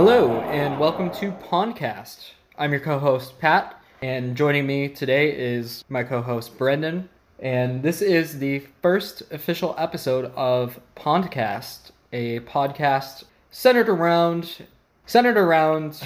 Hello, and welcome to Pondcast. I'm your co host, Pat, and joining me today is my co host, Brendan. And this is the first official episode of Pondcast, a podcast centered around centered around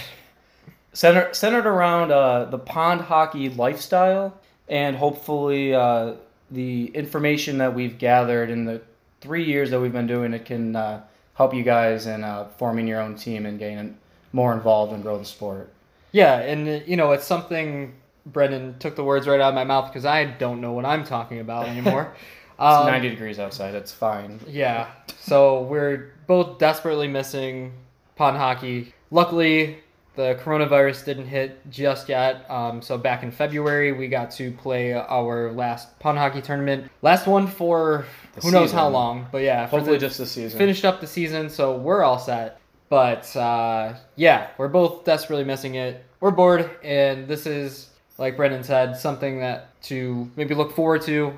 centered centered around uh, the pond hockey lifestyle and hopefully uh, the information that we've gathered in the three years that we've been doing it can uh, help you guys in uh, forming your own team and getting more involved and grow the sport. Yeah, and uh, you know it's something Brendan took the words right out of my mouth because I don't know what I'm talking about anymore. it's um, 90 degrees outside. It's fine. Yeah. So we're both desperately missing pond hockey. Luckily, the coronavirus didn't hit just yet. Um, so back in February, we got to play our last pond hockey tournament. Last one for the who season. knows how long, but yeah, hopefully the, just the season. Finished up the season, so we're all set. But uh, yeah, we're both desperately missing it. We're bored, and this is, like Brendan said, something that to maybe look forward to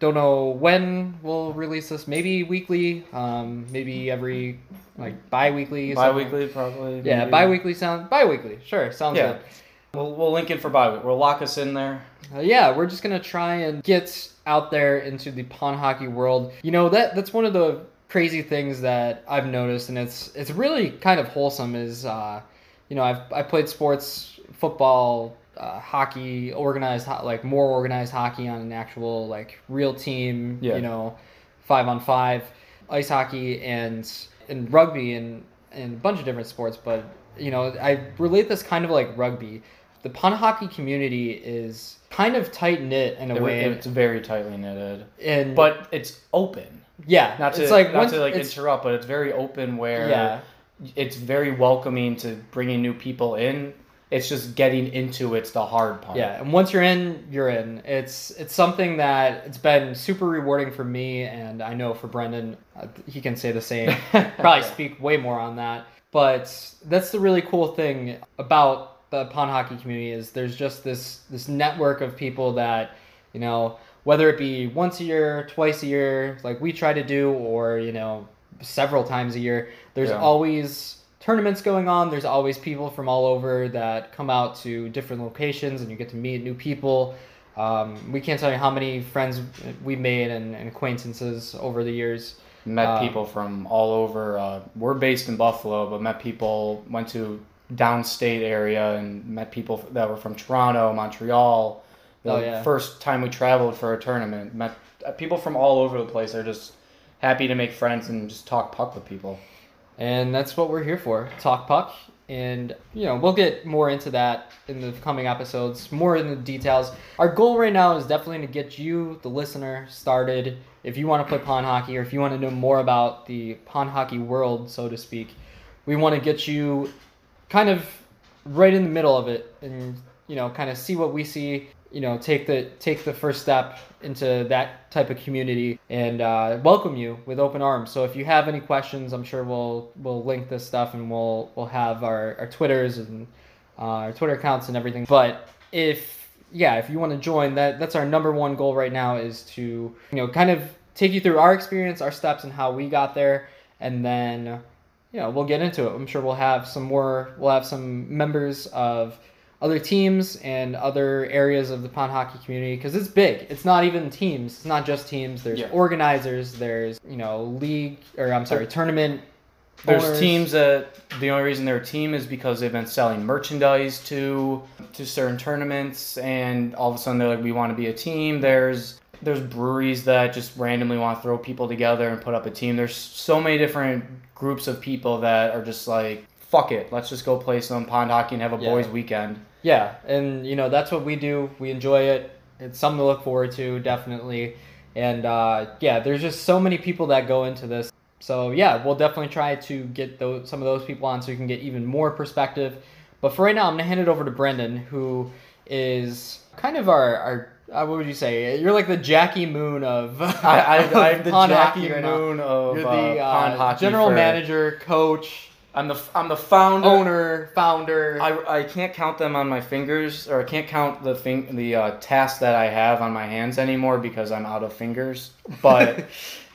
don't know when we'll release this. Maybe weekly, um, maybe every like bi-weekly. Bi-weekly, probably. Yeah, maybe. bi-weekly sound. Bi-weekly, sure, sounds yeah. good. We'll, we'll link it for bi-week. We'll lock us in there. Uh, yeah, we're just gonna try and get out there into the pond hockey world. You know that that's one of the crazy things that I've noticed, and it's it's really kind of wholesome. Is uh, you know I've I played sports, football, uh, hockey, organized like more organized hockey on an actual like real team. Yeah. You know, five on five, ice hockey and and rugby and and a bunch of different sports. But you know, I relate this kind of like rugby. The pond hockey community is kind of tight knit in a it, way. It's very tightly knitted, and but it's open. Yeah, not to it's like not to like interrupt, but it's very open where yeah. it's very welcoming to bringing new people in it's just getting into it's the hard part. Yeah, and once you're in, you're in. It's it's something that it's been super rewarding for me, and I know for Brendan, uh, he can say the same. Probably speak way more on that, but that's the really cool thing about the pond hockey community is there's just this this network of people that you know whether it be once a year, twice a year, like we try to do, or you know several times a year. There's yeah. always tournaments going on. There's always people from all over that come out to different locations, and you get to meet new people. Um, we can't tell you how many friends we made and, and acquaintances over the years. Met um, people from all over. Uh, we're based in Buffalo, but met people. Went to downstate area and met people that were from Toronto, Montreal. The oh, yeah. first time we traveled for a tournament, met uh, people from all over the place. They're just happy to make friends and just talk puck with people and that's what we're here for talk puck. And you know we'll get more into that in the coming episodes more in the details. Our goal right now is definitely to get you the listener started. If you want to play pond hockey or if you want to know more about the pond hockey world so to speak we want to get you kind of right in the middle of it and you know kind of see what we see you know take the take the first step into that type of community and uh, welcome you with open arms. So if you have any questions i'm sure we'll we'll link this stuff and we'll we'll have our, our twitters and uh, our twitter accounts and everything. But if yeah if you want to join that that's our number one goal right now is to you know kind of take you through our experience our steps and how we got there. And then you know we'll get into it. I'm sure we'll have some more we'll have some members of other teams and other areas of the pond hockey community because it's big. It's not even teams. It's not just teams. There's yeah. organizers. There's you know league or I'm sorry tournament. There's owners. teams that the only reason they're a team is because they've been selling merchandise to to certain tournaments, and all of a sudden they're like, we want to be a team. There's there's breweries that just randomly want to throw people together and put up a team. There's so many different groups of people that are just like, fuck it, let's just go play some pond hockey and have a yeah. boys' weekend. Yeah, and you know that's what we do. We enjoy it. It's something to look forward to, definitely. And uh, yeah, there's just so many people that go into this. So yeah, we'll definitely try to get those some of those people on so you can get even more perspective. But for right now, I'm gonna hand it over to Brendan, who is kind of our our uh, what would you say? You're like the Jackie Moon of. I, I, am the Jackie Moon of You're the uh, general for... manager, coach, I'm the I'm the founder, owner, founder. I, I can't count them on my fingers, or I can't count the thing the uh, tasks that I have on my hands anymore because I'm out of fingers. But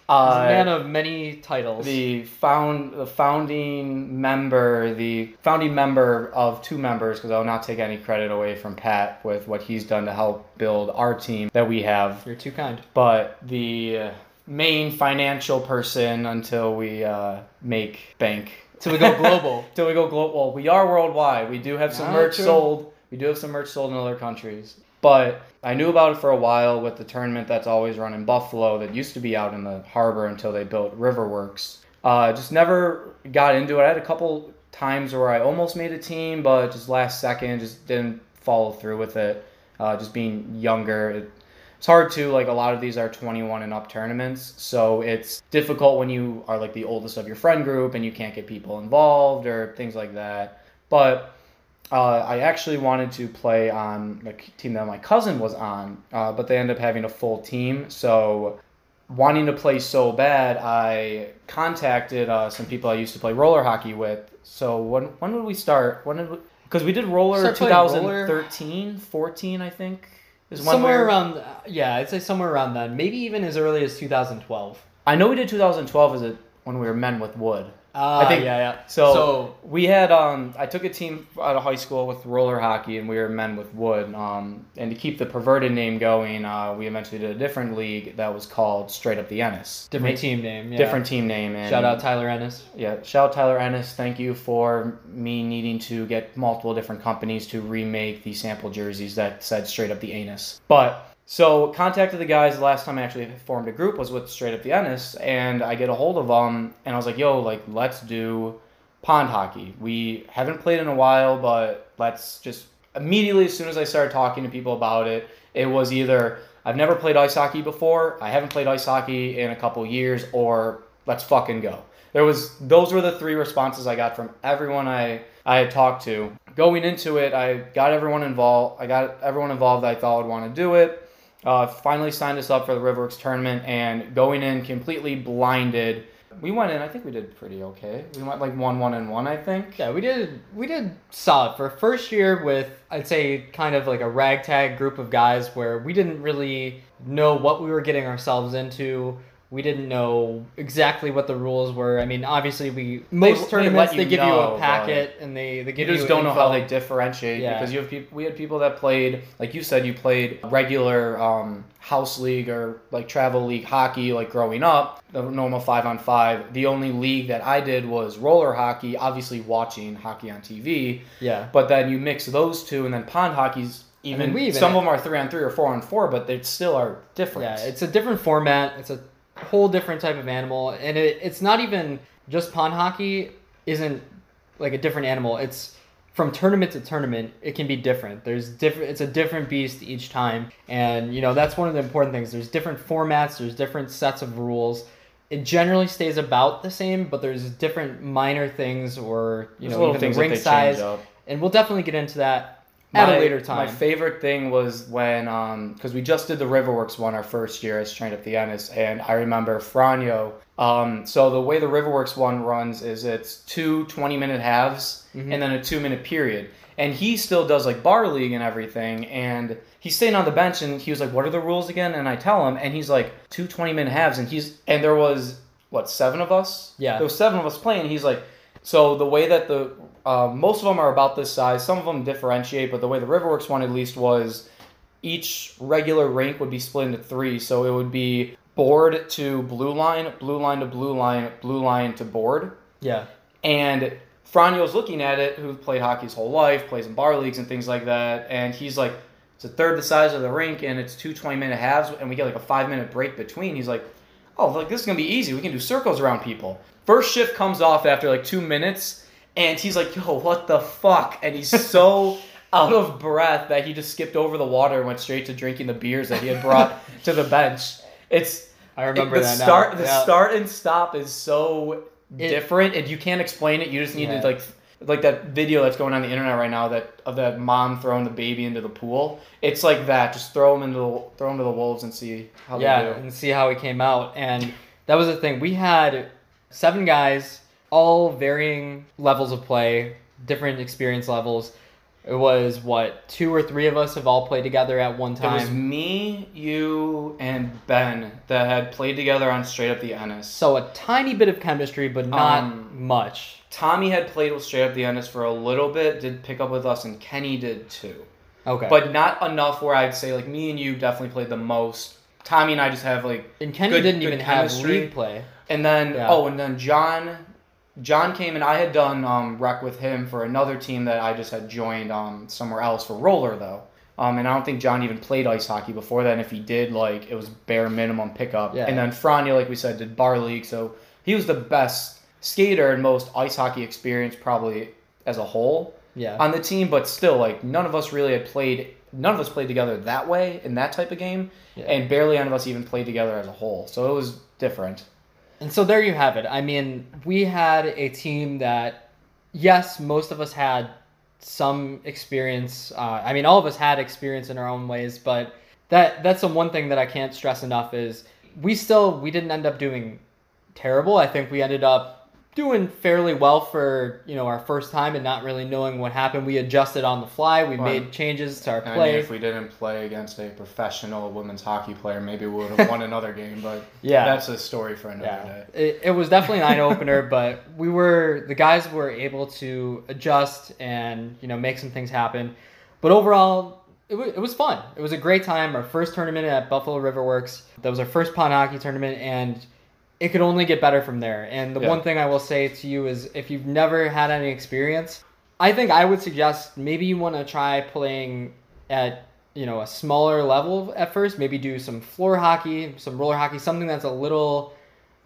He's a Uh, man of many titles. the found the founding member, the founding member of two members, because I'll not take any credit away from Pat with what he's done to help build our team that we have. You're too kind. But the uh, main financial person until we uh, make bank. Till we go global. Till we go global. Well, we are worldwide. We do have some Ah, merch true. sold. We do have some merch sold in other countries. But I knew about it for a while with the tournament that's always run in Buffalo that used to be out in the harbor until they built Riverworks. Uh, just never got into it. I had a couple times where I almost made a team, but just last second, just didn't follow through with it. Uh, just being younger, it, it's hard to like a lot of these are 21 and up tournaments so it's difficult when you are like the oldest of your friend group and you can't get people involved or things like that. But uh, i actually wanted to play on the team that my cousin was on uh, but they ended up having a full team so wanting to play so bad i contacted uh, some people i used to play roller hockey with. So when, when would we start? When did because we did roller Start playing roller- 2013 14 i think. is when we Somewhere were- around, yeah, I'd say somewhere around then. Maybe even as early as 2012. I know we did 2012 as it when we were men with wood. Ah, I think- yeah, yeah. So, So- we had um I took a team out of high school with roller hockey and we were men with wood. Um and to keep the perverted name going, uh, we eventually did a different league that was called Straight Up the Ennis. Different team name. Yeah. Different team name. And Shout out Tyler Ennis. yeah, shout out Tyler Ennis. Thank you for me needing to get multiple different companies to remake the sample jerseys that said straight up the anus. But so contacted the guys. The last time I actually formed a group was with straight up the Ennis, and I get a hold of them, and I was like, "Yo, like let's do pond hockey. We haven't played in a while, but let's just immediately as soon as I started talking to people about it, it was either I've never played ice hockey before, I haven't played ice hockey in a couple years, or let's fucking go. There was those were the three responses I got from everyone I I had talked to. Going into it, I got everyone involved. I got everyone involved that I thought would want to do it. Uh, finally signed us up for the Riverworks tournament, and going in completely blinded. We went in. I think we did pretty okay. We went like one, one, and one. I think. Yeah, we did we did solid for first year with I'd say kind of like a ragtag group of guys where we didn't really know what we were getting ourselves into. We didn't know exactly what the rules were. I mean, obviously we most they tournaments let they you give you a packet and they they You give just you don't know how they differentiate Yeah. because you have people. We had people that played, like you said, you played regular um, house league or like travel league hockey, like growing up, the normal five on five. The only league that I did was roller hockey. Obviously, watching hockey on TV, Yeah. but then you mix those two, and then pond hockey's even. we even- some of them are three on three or four on four, but they still are different. Yeah, it's a different format. It's a whole different type of animal, and it, it's not even just pond hockey. Isn't like a different animal. It's from tournament to tournament. It can be different. There's different. It's a different beast each time, and you know that's one of the important things. There's different formats. There's different sets of rules. It generally stays about the same, but there's different minor things or you There's know even things the ring size, and we'll definitely get into that at My- a later time. My favorite thing was when, because we just did the Riverworks one our first year as straight up the Ennis, and I remember Franjo. Um, so the way the Riverworks one runs is it's two 20 minute halves Mhm. and then a two minute period. And he still does like bar league and everything, and he's sitting on the bench, and he was like, "What are the rules again?" And I tell him, and he's like, two 20 minute halves, and he's and there was what seven of us? Yeah. there was seven of us playing. He's like, so the way that the um, most of them are about this size. Some of them differentiate, but the way the Riverworks one at least was each regular rink would be split into three. So it would be board to blue line, blue line to blue line, blue line to board. yeah, And Franjo's looking at it, who played hockey his whole life, plays in bar leagues and things like that, and he's like, it's a third the size of the rink, and it's two 20 minute halves, and we get like a five minute break between. He's like, oh, like this is gonna be easy. We can do circles around people. First shift comes off after like two minutes, and he's like, yo, what the fuck? And he's so out of breath that he just skipped over the water and went straight to drinking the beers that he had brought to the bench. It's I remember the that now. start the Yeah. start and stop is so It- different and you can't explain it you just need Yeah. to like like that video that's going on the internet right now that of that mom throwing the baby into the pool it's like that just throw him into the throw him to the wolves and see how yeah, they do and see how he came out. And that was the thing. We had seven guys, all varying levels of play, different experience levels. It was what two or three of us have all played together at one time. It was me, you, and Ben that had played together on Straight Up the Ennis. So a tiny bit of chemistry, but not Um, much. Tommy had played with Straight Up the Ennis for a little bit, did pick up with us, and Kenny did too. Okay. But not enough where I'd say like me and you definitely played the most. Tommy and I just have like and Kenny good- didn't good even have chemistry. league play. And then Yeah. oh, and then John, John came and I had done um, rec with him for another team that I just had joined um, somewhere else for roller though. Um, and I don't think John even played ice hockey before that. And if he did, like it was bare minimum pickup. Yeah. And then Franya, like we said, did bar league, so he was the best skater and most ice hockey experience probably as a whole Yeah. on the team. But still, like none of us really had played. None of us played together that way in that type of game, Yeah. and barely any of us even played together as a whole. So it was different. And so there you have it. I mean, we had a team that, yes, most of us had some experience. Uh, I mean, all of us had experience in our own ways, but that that's the one thing that I can't stress enough is we still we didn't end up doing terrible. I think we ended up doing fairly well for you know our first time and not really knowing what happened. We adjusted on the fly. We Right. made changes to our I mean, play. if we didn't play against a professional women's hockey player, maybe we would have won another game. But Yeah. that's a story for another Yeah, day. it, it was definitely an eye opener, but we were the guys were able to adjust and you know make some things happen. But overall, it was, it was fun. It was a great time. Our first tournament at Buffalo Riverworks. That was our first pond hockey tournament, and it could only get better from there. And the Yeah. one thing I will say to you is, if you've never had any experience, I think I would suggest maybe you want to try playing at you know a smaller level at first. Maybe do some floor hockey, some roller hockey, something that's a little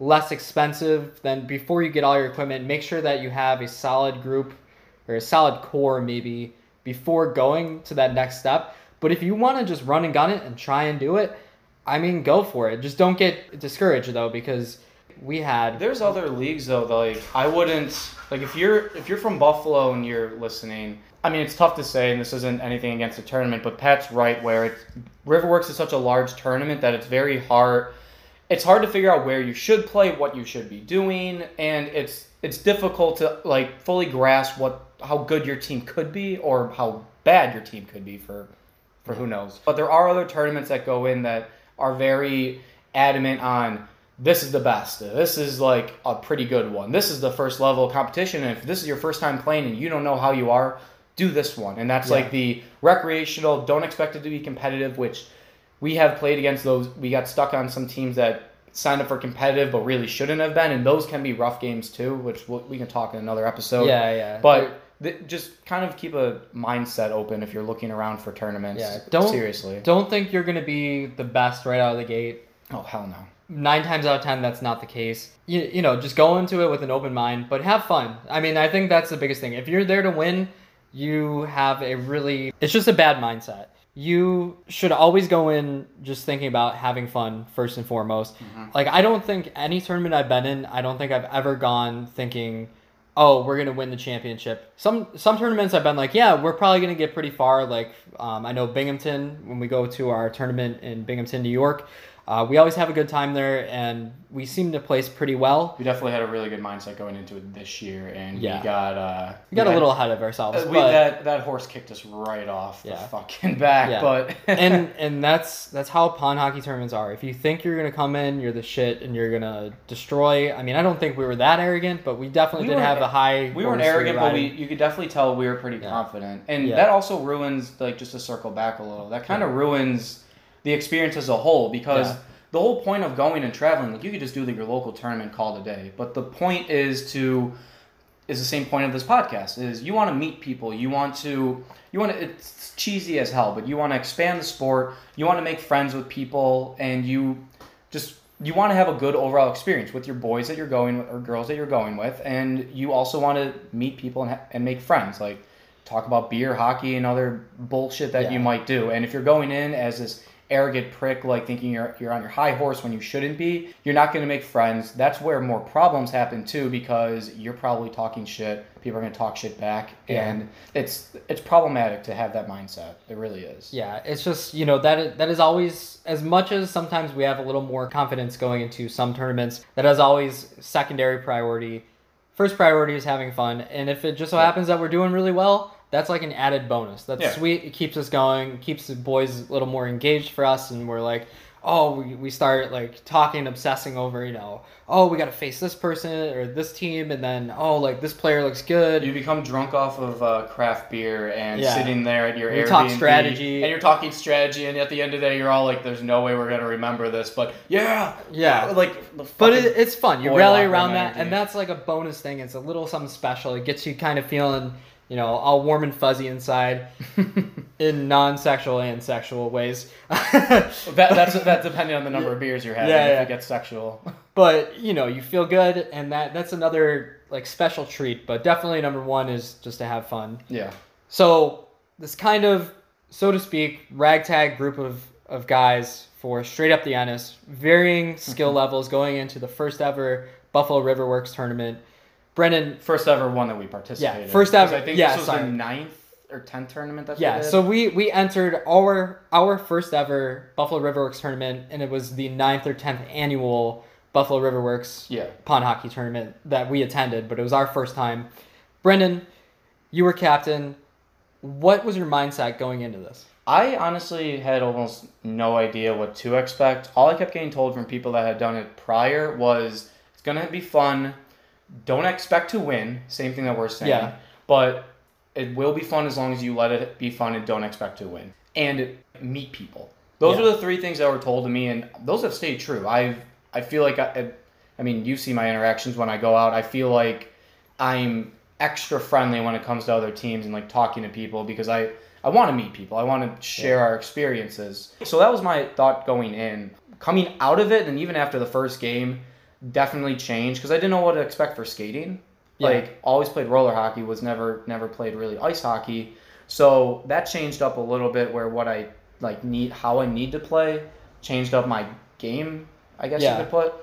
less expensive than before you get all your equipment. Make sure that you have a solid group or a solid core maybe before going to that next step. But if you want to just run and gun it and try and do it, I mean, go for it. Just don't get discouraged though because we had There's other leagues though. that, Like I wouldn't like if you're if you're from Buffalo and you're listening. I mean, it's tough to say, and this isn't anything against the tournament, but Pat's right where it's Riverworks is such a large tournament that it's very hard. It's hard to figure out where you should play, what you should be doing, and it's it's difficult to like fully grasp what how good your team could be or how bad your team could be for for who knows. But there are other tournaments that go in that are very adamant on this is the best. This is like a pretty good one. This is the first level competition. And if this is your first time playing and you don't know how you are, do this one. And that's Yeah. like the recreational, don't expect it to be competitive, which we have played against those. We got stuck on some teams that signed up for competitive but really shouldn't have been. And those can be rough games too, which we'll, we can talk in another episode. yeah, yeah. But th- just kind of keep a mindset open if you're looking around for tournaments. Yeah, don't- seriously. don't think you're gonna be the best right out of the gate. Oh hell no. Nine times out of ten that's not the case. You, you know just go into it with an open mind but have fun. I mean i think that's the biggest thing. If you're there to win you have a really it's just a bad mindset. You should always go in just thinking about having fun first and foremost. Like i don't think any tournament i've been in i don't think i've ever gone thinking oh we're gonna win the championship. Some some tournaments i've been like yeah we're probably gonna get pretty far like um, i know binghamton when we go to our tournament in binghamton new york uh, we always have a good time there and we seem to place pretty well We definitely had a really good mindset going into it this year, and Yeah. we got uh, we got a had- little ahead of ourselves uh, we, but that that horse kicked us right off the fucking back. Yeah. But and and that's that's how pond hockey tournaments are. If you think you're gonna come in, you're the shit, and you're gonna destroy. I mean, I don't think we were that arrogant, but we definitely We did have a high. we weren't arrogant, but we you could definitely tell we were pretty Yeah. confident, and Yeah. that also ruins like just to circle back a little. That kind of ruins the experience as a whole because. Yeah. The whole point of going and traveling, like you could just do like your local tournament, call today. But the point is to is the same point of this podcast is you want to meet people you want to you want to it's cheesy as hell but you want to expand the sport you want to make friends with people and you just you want to have a good overall experience with your boys that you're going with or girls that you're going with and you also want to meet people and, ha- and make friends like talk about beer hockey and other bullshit that you might do and if you're going in as this arrogant prick like thinking you're you're on your high horse when you shouldn't be you're not going to make friends that's where more problems happen too because you're probably talking shit people are going to talk shit back Yeah. and it's it's problematic to have that mindset it really is Yeah, it's just you know that is, that is always as much as sometimes we have a little more confidence going into some tournaments. That is always secondary priority. First priority is having fun, and if it just so happens that we're doing really well, that's like an added bonus. That's Yeah. sweet. It keeps us going, keeps the boys a little more engaged for us, and we're like, oh, we, we start like talking, obsessing over, you know, oh, we got to face this person or this team, and then oh, like this player looks good. You become drunk off of uh, craft beer and Yeah. sitting there at your We Airbnb. talk strategy. And you're talking strategy, and at the end of the day, you're all like, there's no way we're going to remember this, but yeah. Yeah. Like, But it, it's fun. You rally around that, energy. and that's like a bonus thing. It's a little something special. It gets you kind of feeling, you know, all warm and fuzzy inside in non-sexual and sexual ways. that, that's that depending on the number of beers you're having. Yeah, if yeah. it gets sexual. but you know, you feel good, and that that's another like special treat. But definitely number one is just to have fun. Yeah. So this kind of, so to speak, ragtag group of, of guys for straight up the Ennis, varying skill levels going into the first ever Buffalo Riverworks tournament. Brendan, First ever one that we participated. in. first ever- I think yeah, this was sorry. the ninth or tenth tournament that yeah, so we we entered our our first ever Buffalo Riverworks tournament, and it was the ninth or tenth annual Buffalo Riverworks yeah. pond hockey tournament that we attended, but it was our first time. Brendan, you were captain. What was your mindset going into this? I honestly had almost no idea what to expect. All I kept getting told from people that had done it prior was it's gonna be fun. Don't expect to win. Same thing that we're saying. Yeah. But it will be fun as long as you let it be fun and don't expect to win. And meet people. Those Yeah. are the three things that were told to me, and those have stayed true. I've I feel like I, I mean you see my interactions when I go out. I feel like I'm extra friendly when it comes to other teams and like talking to people because I I want to meet people. I want to share our experiences. So that was my thought going in. Coming out of it and even after the first game definitely changed because I didn't know what to expect for skating. Yeah. Like always played roller hockey, was never never played really ice hockey. So that changed up a little bit where what I like need how I need to play changed up my game, I guess Yeah. you could put.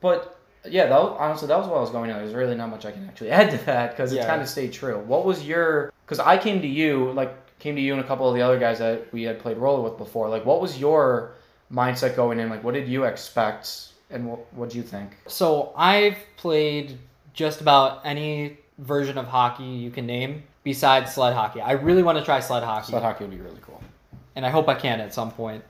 But yeah, that was, honestly that was what I was going on. There's really not much I can actually add to that because Yeah. it kind of stayed true. What was your? Because I came to you like came to you and a couple of the other guys that we had played roller with before. Like, what was your mindset going in? Like, what did you expect, and what what do you think? So I've played just about any version of hockey you can name besides sled hockey. I really want to try sled hockey, Sled hockey would be really cool. and I hope I can at some point.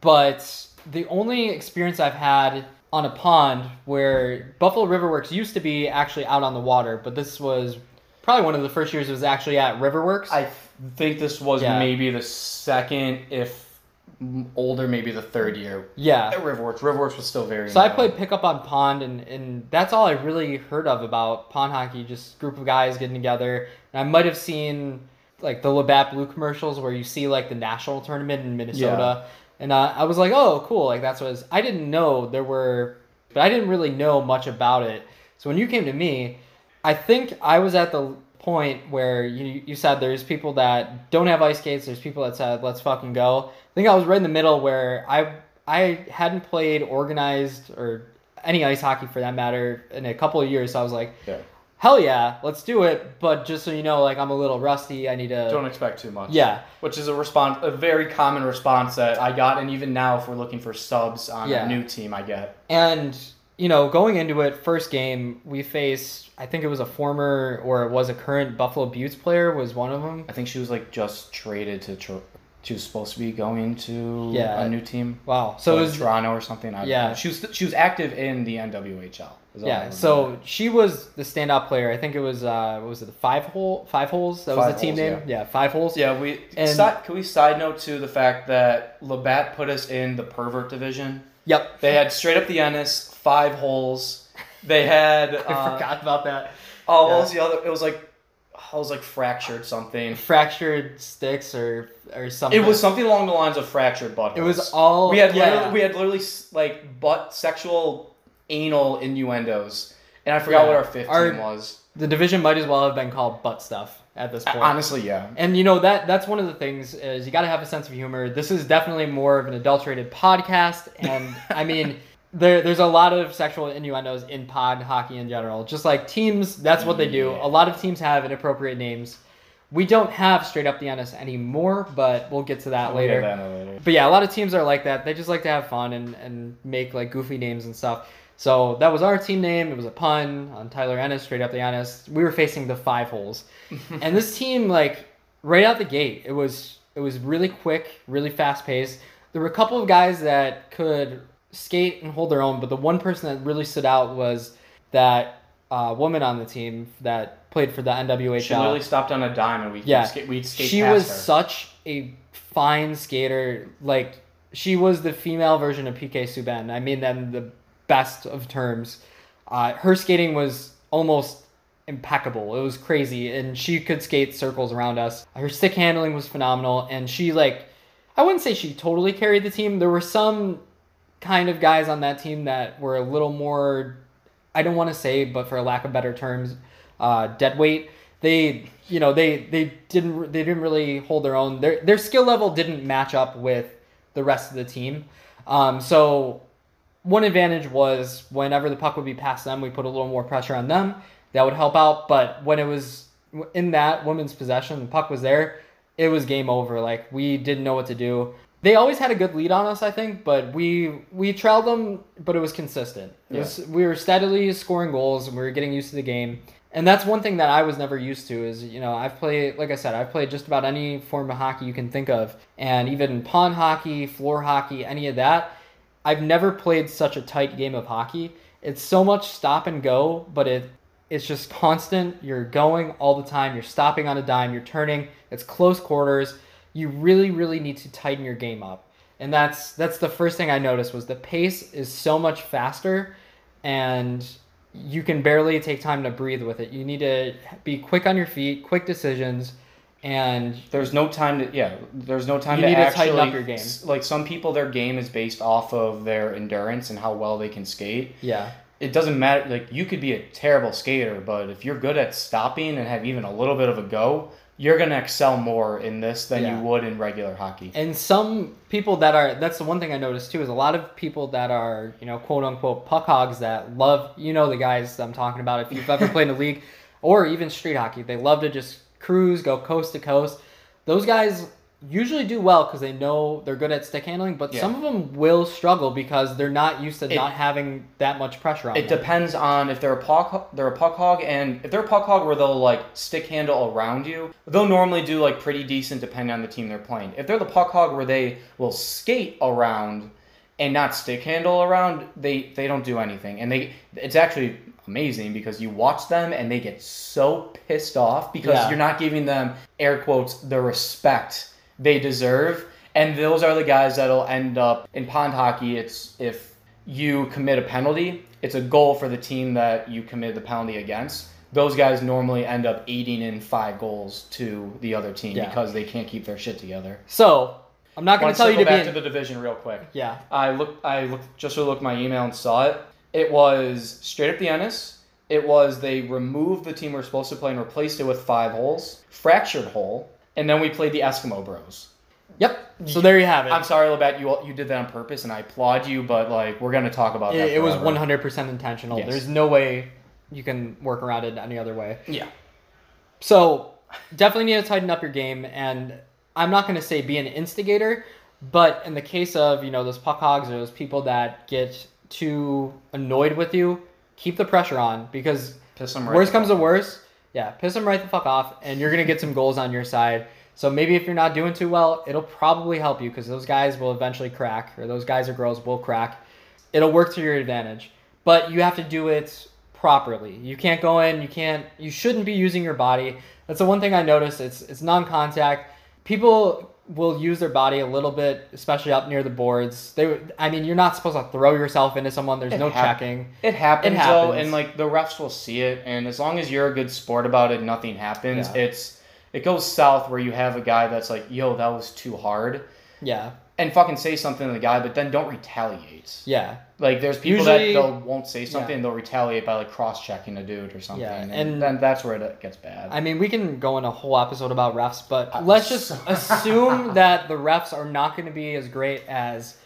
But the only experience I've had on a pond where Buffalo Riverworks used to be actually out on the water, but this was probably one of the first years it was actually at Riverworks. I think this was Yeah. maybe the second, if older, maybe the third year. yeah. At Riverworks, Riverworks was still very. So I played pickup on pond, and, and that's all I really heard of about pond hockey. Just group of guys getting together. And I might have seen like the Labatt Blue commercials where you see like the national tournament in Minnesota, and uh, I was like, oh, cool, like that's what it is. I didn't know there were, but I didn't really know much about it. So when you came to me, I think I was at the point where you you said there's people that don't have ice skates. There's people that said let's fucking go. I think I was right in the middle where I I hadn't played organized or any ice hockey for that matter in a couple of years. So I was like, Yeah. hell yeah, let's do it. But just so you know, like I'm a little rusty. I need to. Don't expect too much. yeah, Which is a response, a very common response that I got, and even now, if we're looking for subs on Yeah. a new team, I get. And you know, going into it, first game we faced. I think it was a former or it was a current Buffalo Beauts player was one of them. I think she was like just traded to. Tr- she was supposed to be going to Yeah. a new team. Wow. So So it was Toronto or something. I Yeah. She was she was active in the NWHL. is all I yeah. So she was the standout player. I think it was uh what was it the five hole five holes that was the team holes, name. Yeah. five holes. yeah, we And- side, can we side note to the fact that Labatt put us in the pervert division. Yep. They had straight up the Ennis, five holes. They had I uh, forgot about that. oh, Yeah. what was the other? It was like it was like fractured something. Fractured sticks or or something. It was something along the lines of fractured butt. It was all we had yeah. literally, we had literally like butt sexual anal innuendos, and I forgot Yeah. what our fifth Our- was. the division might as well have been called butt stuff at this point. Honestly, yeah. And you know that that's one of the things is you got to have a sense of humor. This is definitely more of an adulterated podcast, and I mean there there's a lot of sexual innuendos in pond hockey in general. Just like teams, that's what they do. A lot of teams have inappropriate names. We don't have straight up the Ennis anymore, but we'll get to that We'll get later. that later. But yeah, a lot of teams are like that. They just like to have fun and, and make like goofy names and stuff. So that was our team name. It was a pun on Tyler Ennis, straight up the Ennis. We were facing the five holes. and this team, like, right out the gate, it was it was really quick, really fast paced. There were a couple of guys that could skate and hold their own, but the one person that really stood out was that uh, woman on the team that played for the NWHL. She literally stopped on a dime and we Yeah. we'd skate, we'd skate she was her. such a fine skater. Like she was the female version of PK Subban. I mean that in the best of terms. Uh, her skating was almost impeccable. It was crazy, and she could skate circles around us. Her stick handling was phenomenal, and she like, I wouldn't say she totally carried the team. There were some kind of guys on that team that were a little more I don't want to say, but for a lack of better terms, uh, dead weight. They, you know, they they didn't they didn't really hold their own. Their their skill level didn't match up with the rest of the team. Um, so one advantage was whenever the puck would be past them, we put a little more pressure on them. That would help out. But when it was in that woman's possession, the puck was there, it was game over. Like we didn't know what to do. They always had a good lead on us, I think, but we we trailed them, but it was consistent. It was, we were steadily scoring goals, and we were getting used to the game. And that's one thing that I was never used to. Is you know I've played, like I said, I've played just about any form of hockey you can think of, and even pond hockey, floor hockey, any of that. I've never played such a tight game of hockey. It's so much stop and go, but it it's just constant. You're going all the time. You're stopping on a dime. You're turning. It's close quarters. You really, really need to tighten your game up. And that's that's the first thing I noticed was the pace is so much faster, and you can barely take time to breathe with it. You need to be quick on your feet, quick decisions, and There's no time to yeah. There's no time You to need to actually tighten up your game. Like some people, their game is based off of their endurance and how well they can skate. yeah, It doesn't matter. Like you could be a terrible skater, but if you're good at stopping and have even a little bit of a go, you're gonna excel more in this than Yeah. you would in regular hockey. And some people that are that's the one thing I noticed too is a lot of people that are, you know, quote unquote puck hogs that love you know the guys I'm talking about if you've ever played in a league or even street hockey, they love to just cruise, go coast to coast. Those guys usually do well because they know they're good at stick handling, but Yeah. some of them will struggle because they're not used to It- not having that much pressure on It them. depends on if they're a puck they're a puck hog and if they're a puck hog where they'll like stick handle around you, they'll normally do like pretty decent depending on the team they're playing. If they're the puck hog where they will skate around and not stick handle around, they they don't do anything. And they it's actually amazing because you watch them and they get so pissed off because Yeah. you're not giving them air quotes the respect they deserve. And those are the guys that'll end up in pond hockey. It's if you commit a penalty, it's a goal for the team that you committed the penalty against. Those guys normally end up aiding in five goals to the other team Yeah. because they can't keep their shit together. So I'm not going to tell you to back be to the division real quick. yeah I looked. I looked just to look my email and saw it. It was straight up the Ennis. It was they removed the team we are supposed to play and replaced it with five holes, fractured hole, and then we played the Eskimo Bros. yep. So there you have it. I'm sorry, Labatt, you you did that on purpose, and I applaud you. But like, we're gonna talk about that. It, it was forever. 100% intentional. Yes. There's no way you can work around it any other way. Yeah. So definitely need to tighten up your game, and I'm not going to say be an instigator, but in the case of you know those puck hogs or those people that get too annoyed with you, keep the pressure on because Piss them right worst comes to fuck worst, yeah, piss them right the fuck off, and you're gonna get some goals on your side. So maybe if you're not doing too well, it'll probably help you because those guys will eventually crack, or those guys or girls will crack. It'll work to your advantage, but you have to do it properly. You can't go in. You can't. You shouldn't be using your body. That's the one thing I noticed. It's it's non-contact. People will use their body a little bit, especially up near the boards. They, I mean, you're not supposed to throw yourself into someone. There's It no hap- checking. It happens, It though, happens. and like the refs will see it, and as long as you're a good sport about it, nothing happens. Yeah. It's it goes south where you have a guy that's like, "Yo, that was too hard," Yeah, and fucking say something to the guy, but then don't retaliate. yeah. Like there's people Usually- that they'll won't say something Yeah. and they'll retaliate by like cross checking a dude or something. Yeah, and, and- then that's where it gets bad. I mean, we can go in a whole episode about refs, but Uh, let's just assume that the refs are not going to be as great as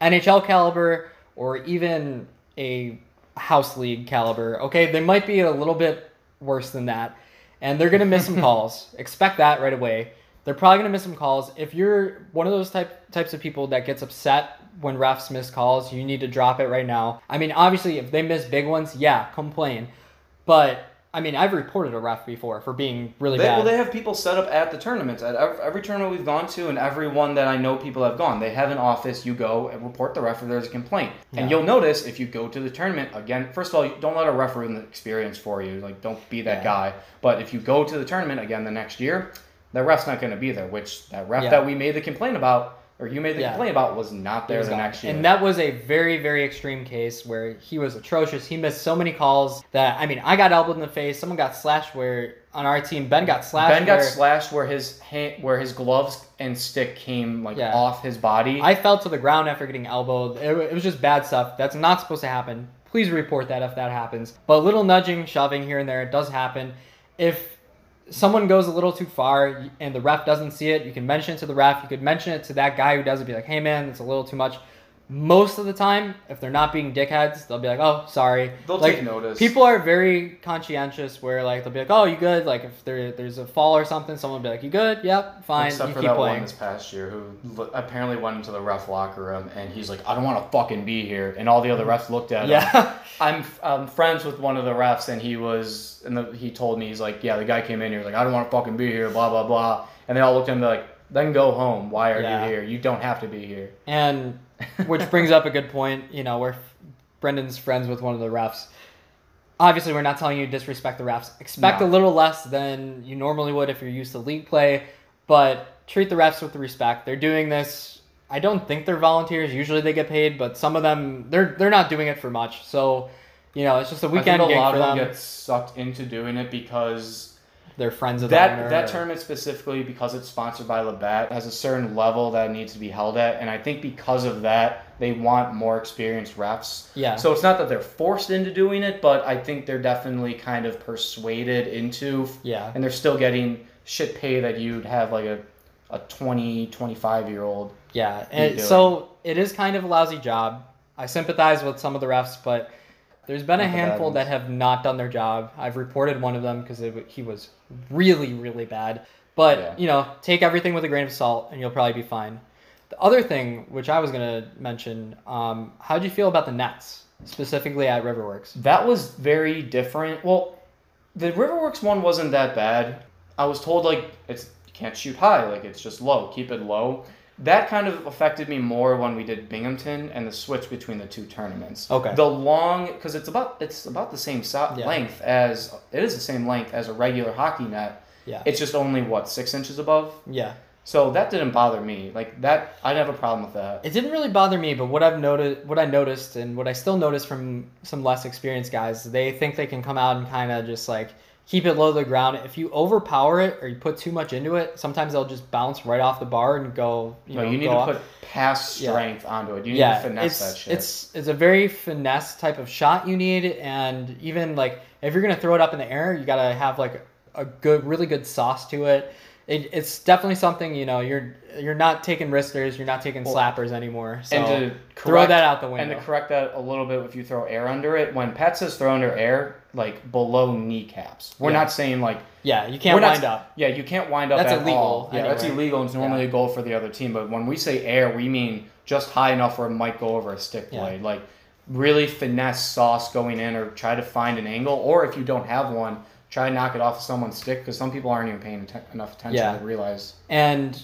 NHL caliber or even a house league caliber. Okay, they might be a little bit worse than that, and they're going to miss some calls. Expect that right away. They're probably going to miss some calls. If you're one of those type types of people that gets upset when refs miss calls, you need to drop it right now. I mean, obviously, if they miss big ones, yeah, complain. But I mean, I've reported a ref before for being really They, bad. well, they have people set up at the tournaments. At every, every tournament we've gone to, and every one that I know people have gone, they have an office. You go and report the ref if there's a complaint. And you'll notice if you go to the tournament again. First of all, don't let a ref ruin the experience for you. Like, don't be that Yeah. guy. But if you go to the tournament again the next year, that ref's not going to be there. Which that ref Yeah. that we made the complaint about, or you made the Yeah. complaint about, was not there was the next year. And that was a very, very extreme case where he was atrocious. He missed so many calls that I mean, I got elbowed in the face. Someone got slashed. Where on our team, Ben got slashed. ben got where slashed where his hand, where his gloves and stick came like Yeah. off his body. I fell to the ground after getting elbowed. It, it was just bad stuff. That's not supposed to happen. Please report that if that happens. But a little nudging, shoving here and there, it does happen. If someone goes a little too far and the ref doesn't see it, you can mention it to the ref. You could mention it to that guy who does it. Be like, hey man, it's a little too much. Most of the time, if they're not being dickheads, they'll be like, oh, sorry. They'll like, take notice. People are very conscientious where like they'll be like, oh, you good? Like if there there's a fall or something, someone will be like, you good? Yep, fine. Except you for keep that playing. one this past year who apparently went into the ref locker room and he's like, I don't want to fucking be here. And all the other refs looked at him. yeah. I'm, I'm friends with one of the refs and he was, and the, he told me, he's like, yeah, the guy came in here, like, I don't want to fucking be here, blah, blah, blah. And they all looked at him like, then go home. Why are Yeah. you here? You don't have to be here. And which brings up a good point. You know, where Brendan's friends with one of the refs. Obviously, we're not telling you to disrespect the refs. Expect No. a little less than you normally would if you're used to league play, but treat the refs with the respect. They're doing this. I don't think they're volunteers. Usually they get paid, but some of them they're they're not doing it for much. So, you know, it's just a weekend I think a lot of them them. get sucked into doing it because They're friends of the that owner that tournament specifically because it's sponsored by Labatt has a certain level that needs to be held at, and I think because of that they want more experienced refs. Yeah. So it's not that they're forced into doing it, but I think they're definitely kind of persuaded into, Yeah. and they're still getting shit pay that you'd have like a a 20, 25 year old. Yeah, and so it is kind of a lousy job. I sympathize with some of the refs, but there's been a handful that have not done their job. I've reported one of them because he was really, really bad. But Yeah. you know, take everything with a grain of salt, and you'll probably be fine. The other thing, which I was gonna mention, um, how do you feel about the nets, specifically at Riverworks? That was very different. Well, the Riverworks one wasn't that bad. I was told like it's you can't shoot high, like it's just low, keep it low. That kind of affected me more when we did Binghamton and the switch between the two tournaments. Okay. The long, because it's about it's about the same so- Yeah. length as it is the same length as a regular hockey net. Yeah, It's just only what six inches above. yeah. So that didn't bother me. Like that, I didn't have a problem with that. It didn't really bother me, but what I've noticed, what I noticed, and what I still notice from some less experienced guys, they think they can come out and kind of just like keep it low to the ground. If you overpower it or you put too much into it, sometimes they'll just bounce right off the bar and go. You No, know, you need to off. put past Yeah. strength onto it. You need yeah, to finesse it's that shit. it's it's a very finesse type of shot you need, and even like if you're gonna throw it up in the air, you gotta have like a good, really good sauce to it. It, it's definitely something you know. You're you're not taking wristers, you're not taking slappers anymore. So and to throw that out the window And to correct that a little bit, if you throw air under it, when Pat says throw under air, like below kneecaps, we're Yeah. not saying like Yeah, you can't we're not- wind up. Yeah, you can't wind up That's at illegal all. Yeah, that's illegal. and It's normally Yeah. a goal for the other team. But when we say air, we mean just high enough where it might go over a stick blade. Like really finesse sauce going in, or try to find an angle. Or if you don't have one, try and knock it off someone's stick because some people aren't even paying enough attention to realize. And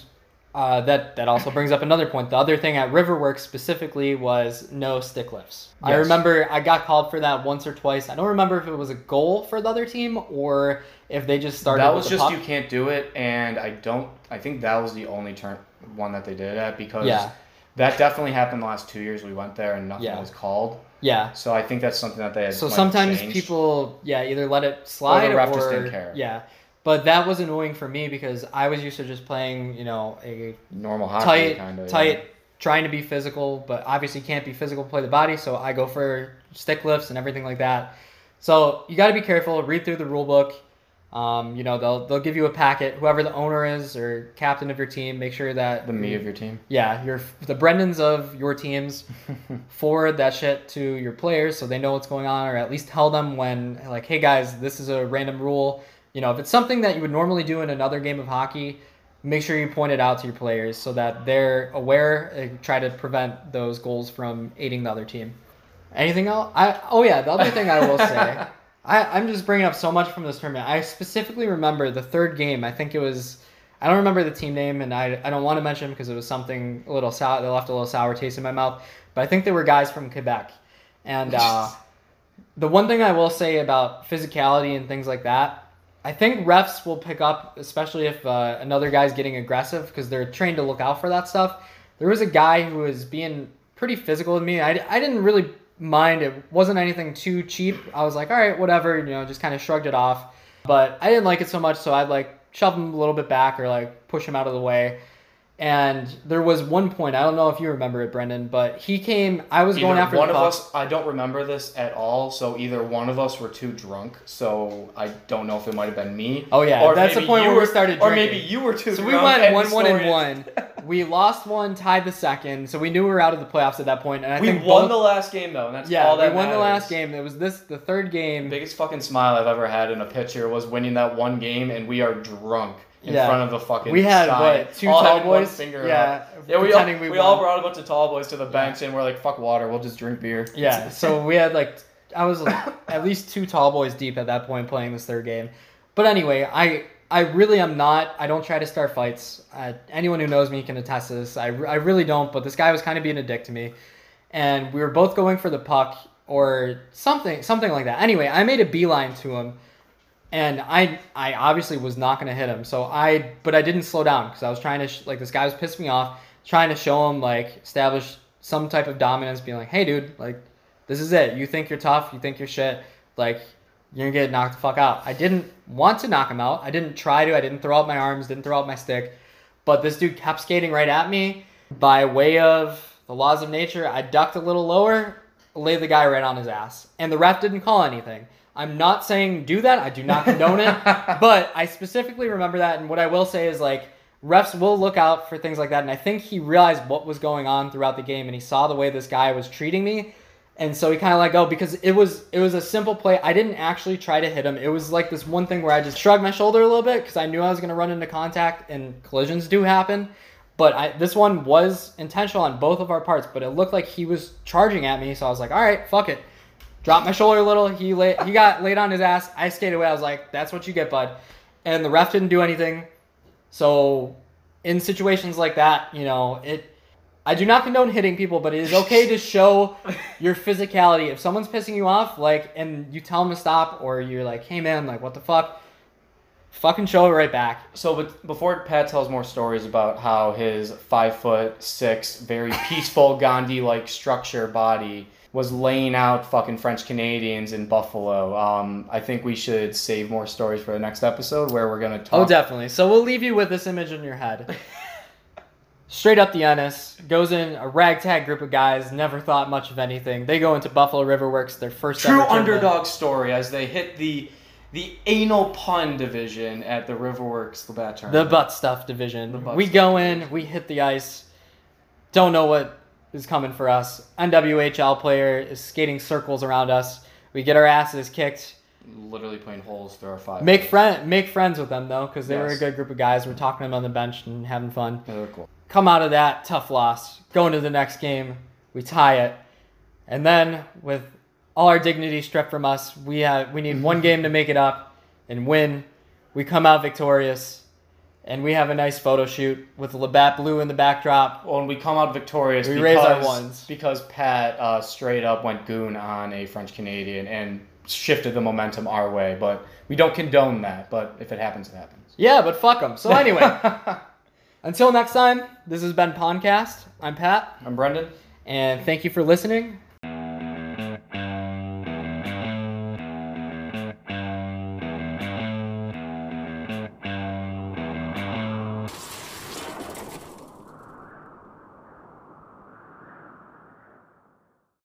uh, that that also brings up another point. The other thing at Riverworks specifically was no stick lifts. I remember I got called for that once or twice. I don't remember if it was a goal for the other team or if they just started. that was just you can't do it, and I don't. I think that was the only turn one that they did it at because Yeah. that definitely happened the last two years we went there and nothing Yeah. was called. Yeah. So I think that's something that they had. So sometimes people, yeah, either let it slide the or, just didn't care. yeah. But that was annoying for me because I was used to just playing, you know, a normal hockey tight, kind of tight, trying to be physical, but obviously can't be physical to play the body. So I go for stick lifts and everything like that. So you got to be careful. Read through the rule book. Um, you know, they'll they'll give you a packet. Whoever the owner is or captain of your team, make sure that The me of your team. yeah, your the Brendans of your teams forward that shit to your players so they know what's going on, or at least tell them when like, hey guys, this is a random rule. You know, if it's something that you would normally do in another game of hockey, make sure you point it out to your players so that they're aware and try to prevent those goals from aiding the other team. Anything else? I oh yeah, the other thing I will say I, I'm just bringing up so much from this tournament. I specifically remember the third game. I think it was. I don't remember the team name, and I, I don't want to mention because it was something a little sour. They left a little sour taste in my mouth. But I think they were guys from Quebec, and uh, the one thing I will say about physicality and things like that, I think refs will pick up, especially if uh, another guy's getting aggressive because they're trained to look out for that stuff. There was a guy who was being pretty physical with me. I, I didn't really mind. It wasn't anything too cheap. I was like, all right, whatever, you know, just kind of shrugged it off. But I didn't like it so much, so I'd like shove him a little bit back or like push him out of the way. And there was one point, I don't know if you remember it, Brendan, but he came, I was going after one the of puck. us. I don't remember this at all. So either one of us were too drunk. So I don't know if it might have been me. Oh, yeah, Or that's the point where we started. Drinking. Or maybe you were too. So we went one, one, and one. We lost one, tied the second, so we knew we were out of the playoffs at that point. And I We think won both, the last game though, and that's yeah, all that we won the last game. It was this the third game. biggest fucking smile I've ever had in a pitcher was winning that one game, and we are drunk in Yeah. front of the fucking. We had sign, what two all tall boys? finger yeah, up. Yeah, we all, we, we, all brought a bunch of tall boys to the bench, and we're like, "Fuck water, we'll just drink beer." Yeah, so we had like I was like, at least two tall boys deep at that point playing this third game. But anyway, I I really am not. I don't try to start fights. Uh, anyone who knows me can attest to this. I, I really don't. But this guy was kind of being a dick to me, and we were both going for the puck or something something like that. Anyway, I made a beeline to him. And I, I obviously was not gonna hit him. So I, but I didn't slow down because I was trying to, sh- like, this guy was pissing me off, trying to show him, like, establish some type of dominance, being like, hey, dude, like, this is it. You think you're tough. You think you're shit. Like, you're gonna get knocked the fuck out. I didn't want to knock him out. I didn't try to. I didn't throw out my arms. Didn't throw out my stick. But this dude kept skating right at me. By way of the laws of nature, I ducked a little lower, laid the guy right on his ass, and the ref didn't call anything. I'm not saying do that. I do not condone it. But I specifically remember that, and what I will say is like refs will look out for things like that. And I think he realized what was going on throughout the game, and he saw the way this guy was treating me, and so he kind of let go because it was it was a simple play. I didn't actually try to hit him. It was like this one thing where I just shrugged my shoulder a little bit because I knew I was gonna run into contact, and collisions do happen. But I, this one was intentional on both of our parts, but it looked like he was charging at me, so I was like, all right, fuck it. Dropped my shoulder a little. He lay, he got laid on his ass. I skated away. I was like, that's what you get, bud. And the ref didn't do anything. So in situations like that, you know, it I do not condone hitting people, but it is okay to show your physicality. If someone's pissing you off, like, and you tell them to stop, or you're like, hey man, like, what the fuck? Fucking show it right back. So, but before Pat tells more stories about how his five foot six, very peaceful Gandhi-like structure body was laying out fucking French Canadians in Buffalo, um, I think we should save more stories for the next episode where we're gonna talk. Oh, definitely. So we'll leave you with this image in your head. Straight up the Ennis goes in a ragtag group of guys, never thought much of anything. They go into Buffalo Riverworks, their first True underdog story as they hit the the anal pun division at the Riverworks The tournament. butt stuff division. The butt we stuff go in, we hit the ice. Don't know what is coming for us. NWHL player is skating circles around us. We get our asses kicked. Literally playing holes through our five. Make friend, make friends with them though, because they were a good group of guys. We're talking to them on the bench and having fun. Yeah, cool. Come out of that tough loss, go into the next game, we tie it, and then with all our dignity stripped from us, we have we need one game to make it up and win. We come out victorious, and we have a nice photo shoot with Labatt Blue in the backdrop. Well, and we come out victorious We because, raise our ones. because Pat uh, straight up went goon on a French Canadian and shifted the momentum our way. But we don't condone that. But if it happens, it happens. Yeah, but fuck them. So anyway, until next time, this has been Podcast. I'm Pat, I'm Brendan. and thank you for listening.